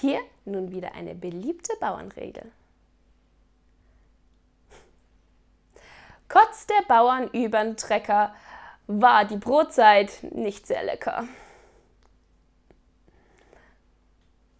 Hier nun wieder eine beliebte Bauernregel. Kotzt der Bauern übern Trecker, war die Brotzeit nicht sehr lecker.